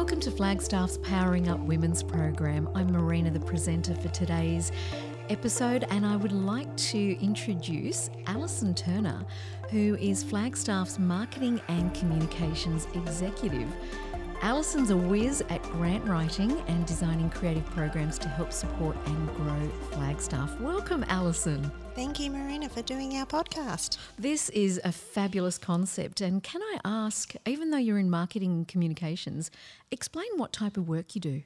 Welcome to Flagstaff's Powering Up Women's program. I'm Marina, the presenter for today's episode, and I would like to introduce Alison Turner, who is Flagstaff's Marketing and Communications Executive. Alison's a whiz at grant writing and designing creative programs to help support and grow Flagstaff. Welcome, Alison. Thank you, Marina, for doing our podcast. This is a fabulous concept. And can I ask, even though you're in marketing and communications, explain what type of work you do?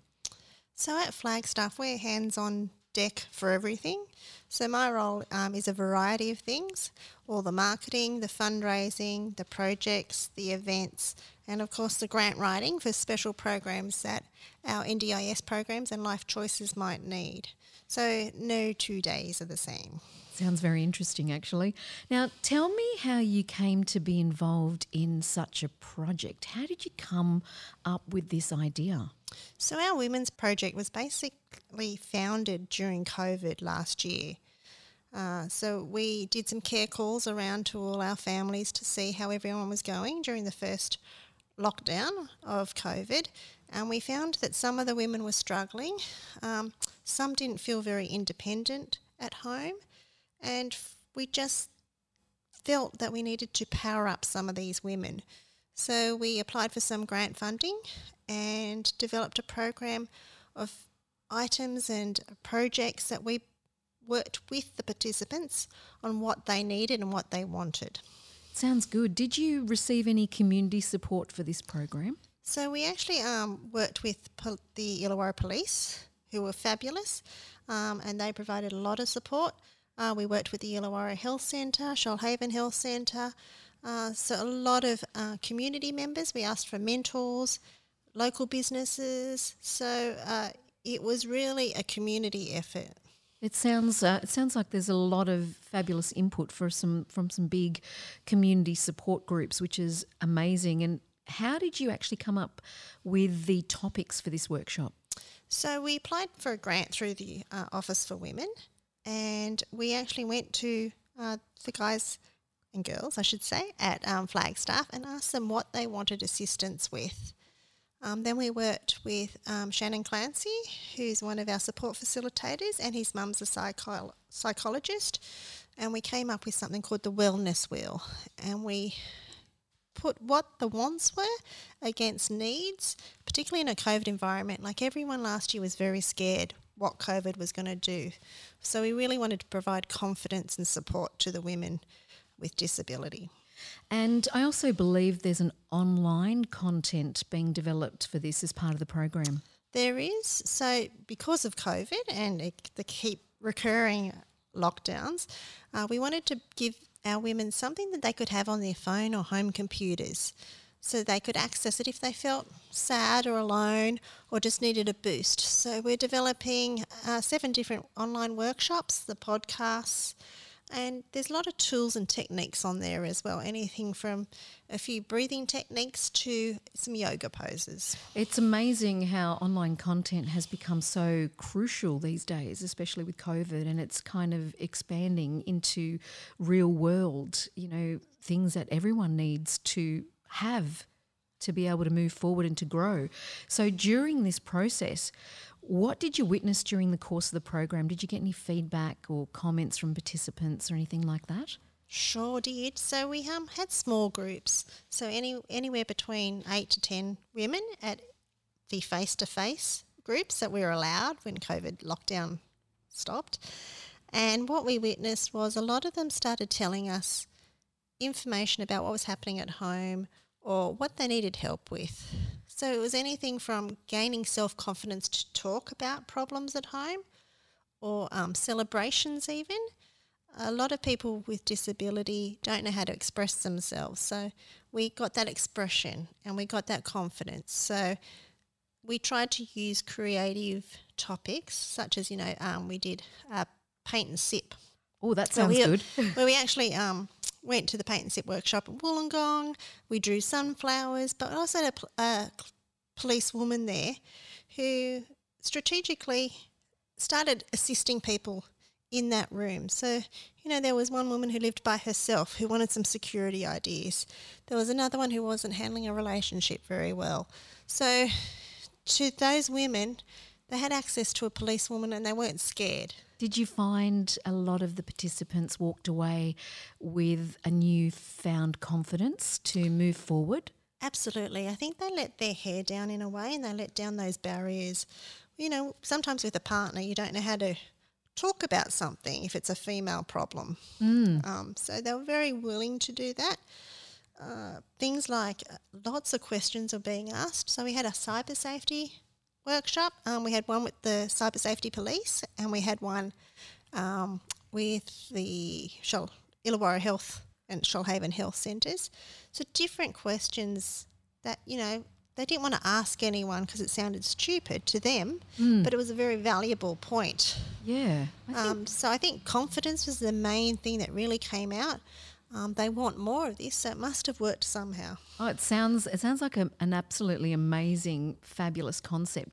So at Flagstaff, we're hands on deck for everything. So my role um, is a variety of things all the marketing, the fundraising, the projects, the events, and of course the grant writing for special programs that our NDIS programs and life choices might need. So no two days are the same. Sounds very interesting, actually. Now, tell me how you came to be involved in such a project. How did you come up with this idea? So, our women's project was basically founded during COVID last year. Uh, so, we did some care calls around to all our families to see how everyone was going during the first lockdown of COVID, and we found that some of the women were struggling. Um, some didn't feel very independent at home, and we just felt that we needed to power up some of these women. So we applied for some grant funding and developed a program of items and projects that we worked with the participants on what they needed and what they wanted. Sounds good. Did you receive any community support for this program? So we actually um, worked with pol- the Illawarra Police, who were fabulous, um, and they provided a lot of support. Uh, we worked with the Illawarra Health Centre, Shoalhaven Health Centre, uh, so a lot of uh, community members. We asked for mentors, local businesses. So uh, it was really a community effort. It sounds uh, it sounds like there's a lot of fabulous input for some from some big community support groups, which is amazing. And how did you actually come up with the topics for this workshop? So we applied for a grant through the uh, Office for Women, and we actually went to uh, the guys and girls, I should say, at um, Flagstaff and asked them what they wanted assistance with. Um, then we worked with um, Shannon Clancy, who's one of our support facilitators, and his mum's a psycho- psychologist. And we came up with something called the Wellness Wheel. And we put what the wants were against needs, particularly in a COVID environment. Like everyone last year was very scared what COVID was going to do. So we really wanted to provide confidence and support to the women with disability. And I also believe there's an online content being developed for this as part of the program. There is. So, because of COVID and the keep recurring lockdowns, uh, we wanted to give our women something that they could have on their phone or home computers so they could access it if they felt sad or alone or just needed a boost. So, we're developing uh, seven different online workshops, the podcasts, and there's a lot of tools and techniques on there as well, anything from a few breathing techniques to some yoga poses. It's amazing how online content has become so crucial these days, especially with COVID, and it's kind of expanding into real world, you know, things that everyone needs to have to be able to move forward and to grow. So during this process, what did you witness during the course of the program? Did you get any feedback or comments from participants or anything like that? Sure did. So we um, had small groups, so any anywhere between eight to ten women at the face-to-face groups that we were allowed when COVID lockdown stopped. And what we witnessed was a lot of them started telling us information about what was happening at home or what they needed help with. So it was anything from gaining self confidence to talk about problems at home or um, celebrations, even. A lot of people with disability don't know how to express themselves. So we got that expression and we got that confidence. So we tried to use creative topics, such as, you know, um, we did uh, paint and sip. Oh, that sounds we, good. where we actually um, went to the paint and sip workshop at Wollongong. We drew sunflowers, but I also had a, a policewoman there who strategically started assisting people in that room. So, you know, there was one woman who lived by herself who wanted some security ideas. There was another one who wasn't handling a relationship very well. So, to those women, they had access to a policewoman and they weren't scared. Did you find a lot of the participants walked away with a newfound confidence to move forward? Absolutely. I think they let their hair down in a way and they let down those barriers. You know, sometimes with a partner, you don't know how to talk about something if it's a female problem. Mm. Um, so they were very willing to do that. Uh, things like uh, lots of questions are being asked. So we had a cyber safety workshop. Um, we had one with the cyber safety police, and we had one um, with the Shoal, Illawarra Health and Shoalhaven Health Centres. So different questions that you know they didn't want to ask anyone because it sounded stupid to them, Mm. but it was a very valuable point. Yeah. I Um, so I think confidence was the main thing that really came out. Um, they want more of this, so it must have worked somehow. Oh, it sounds it sounds like a, an absolutely amazing, fabulous concept.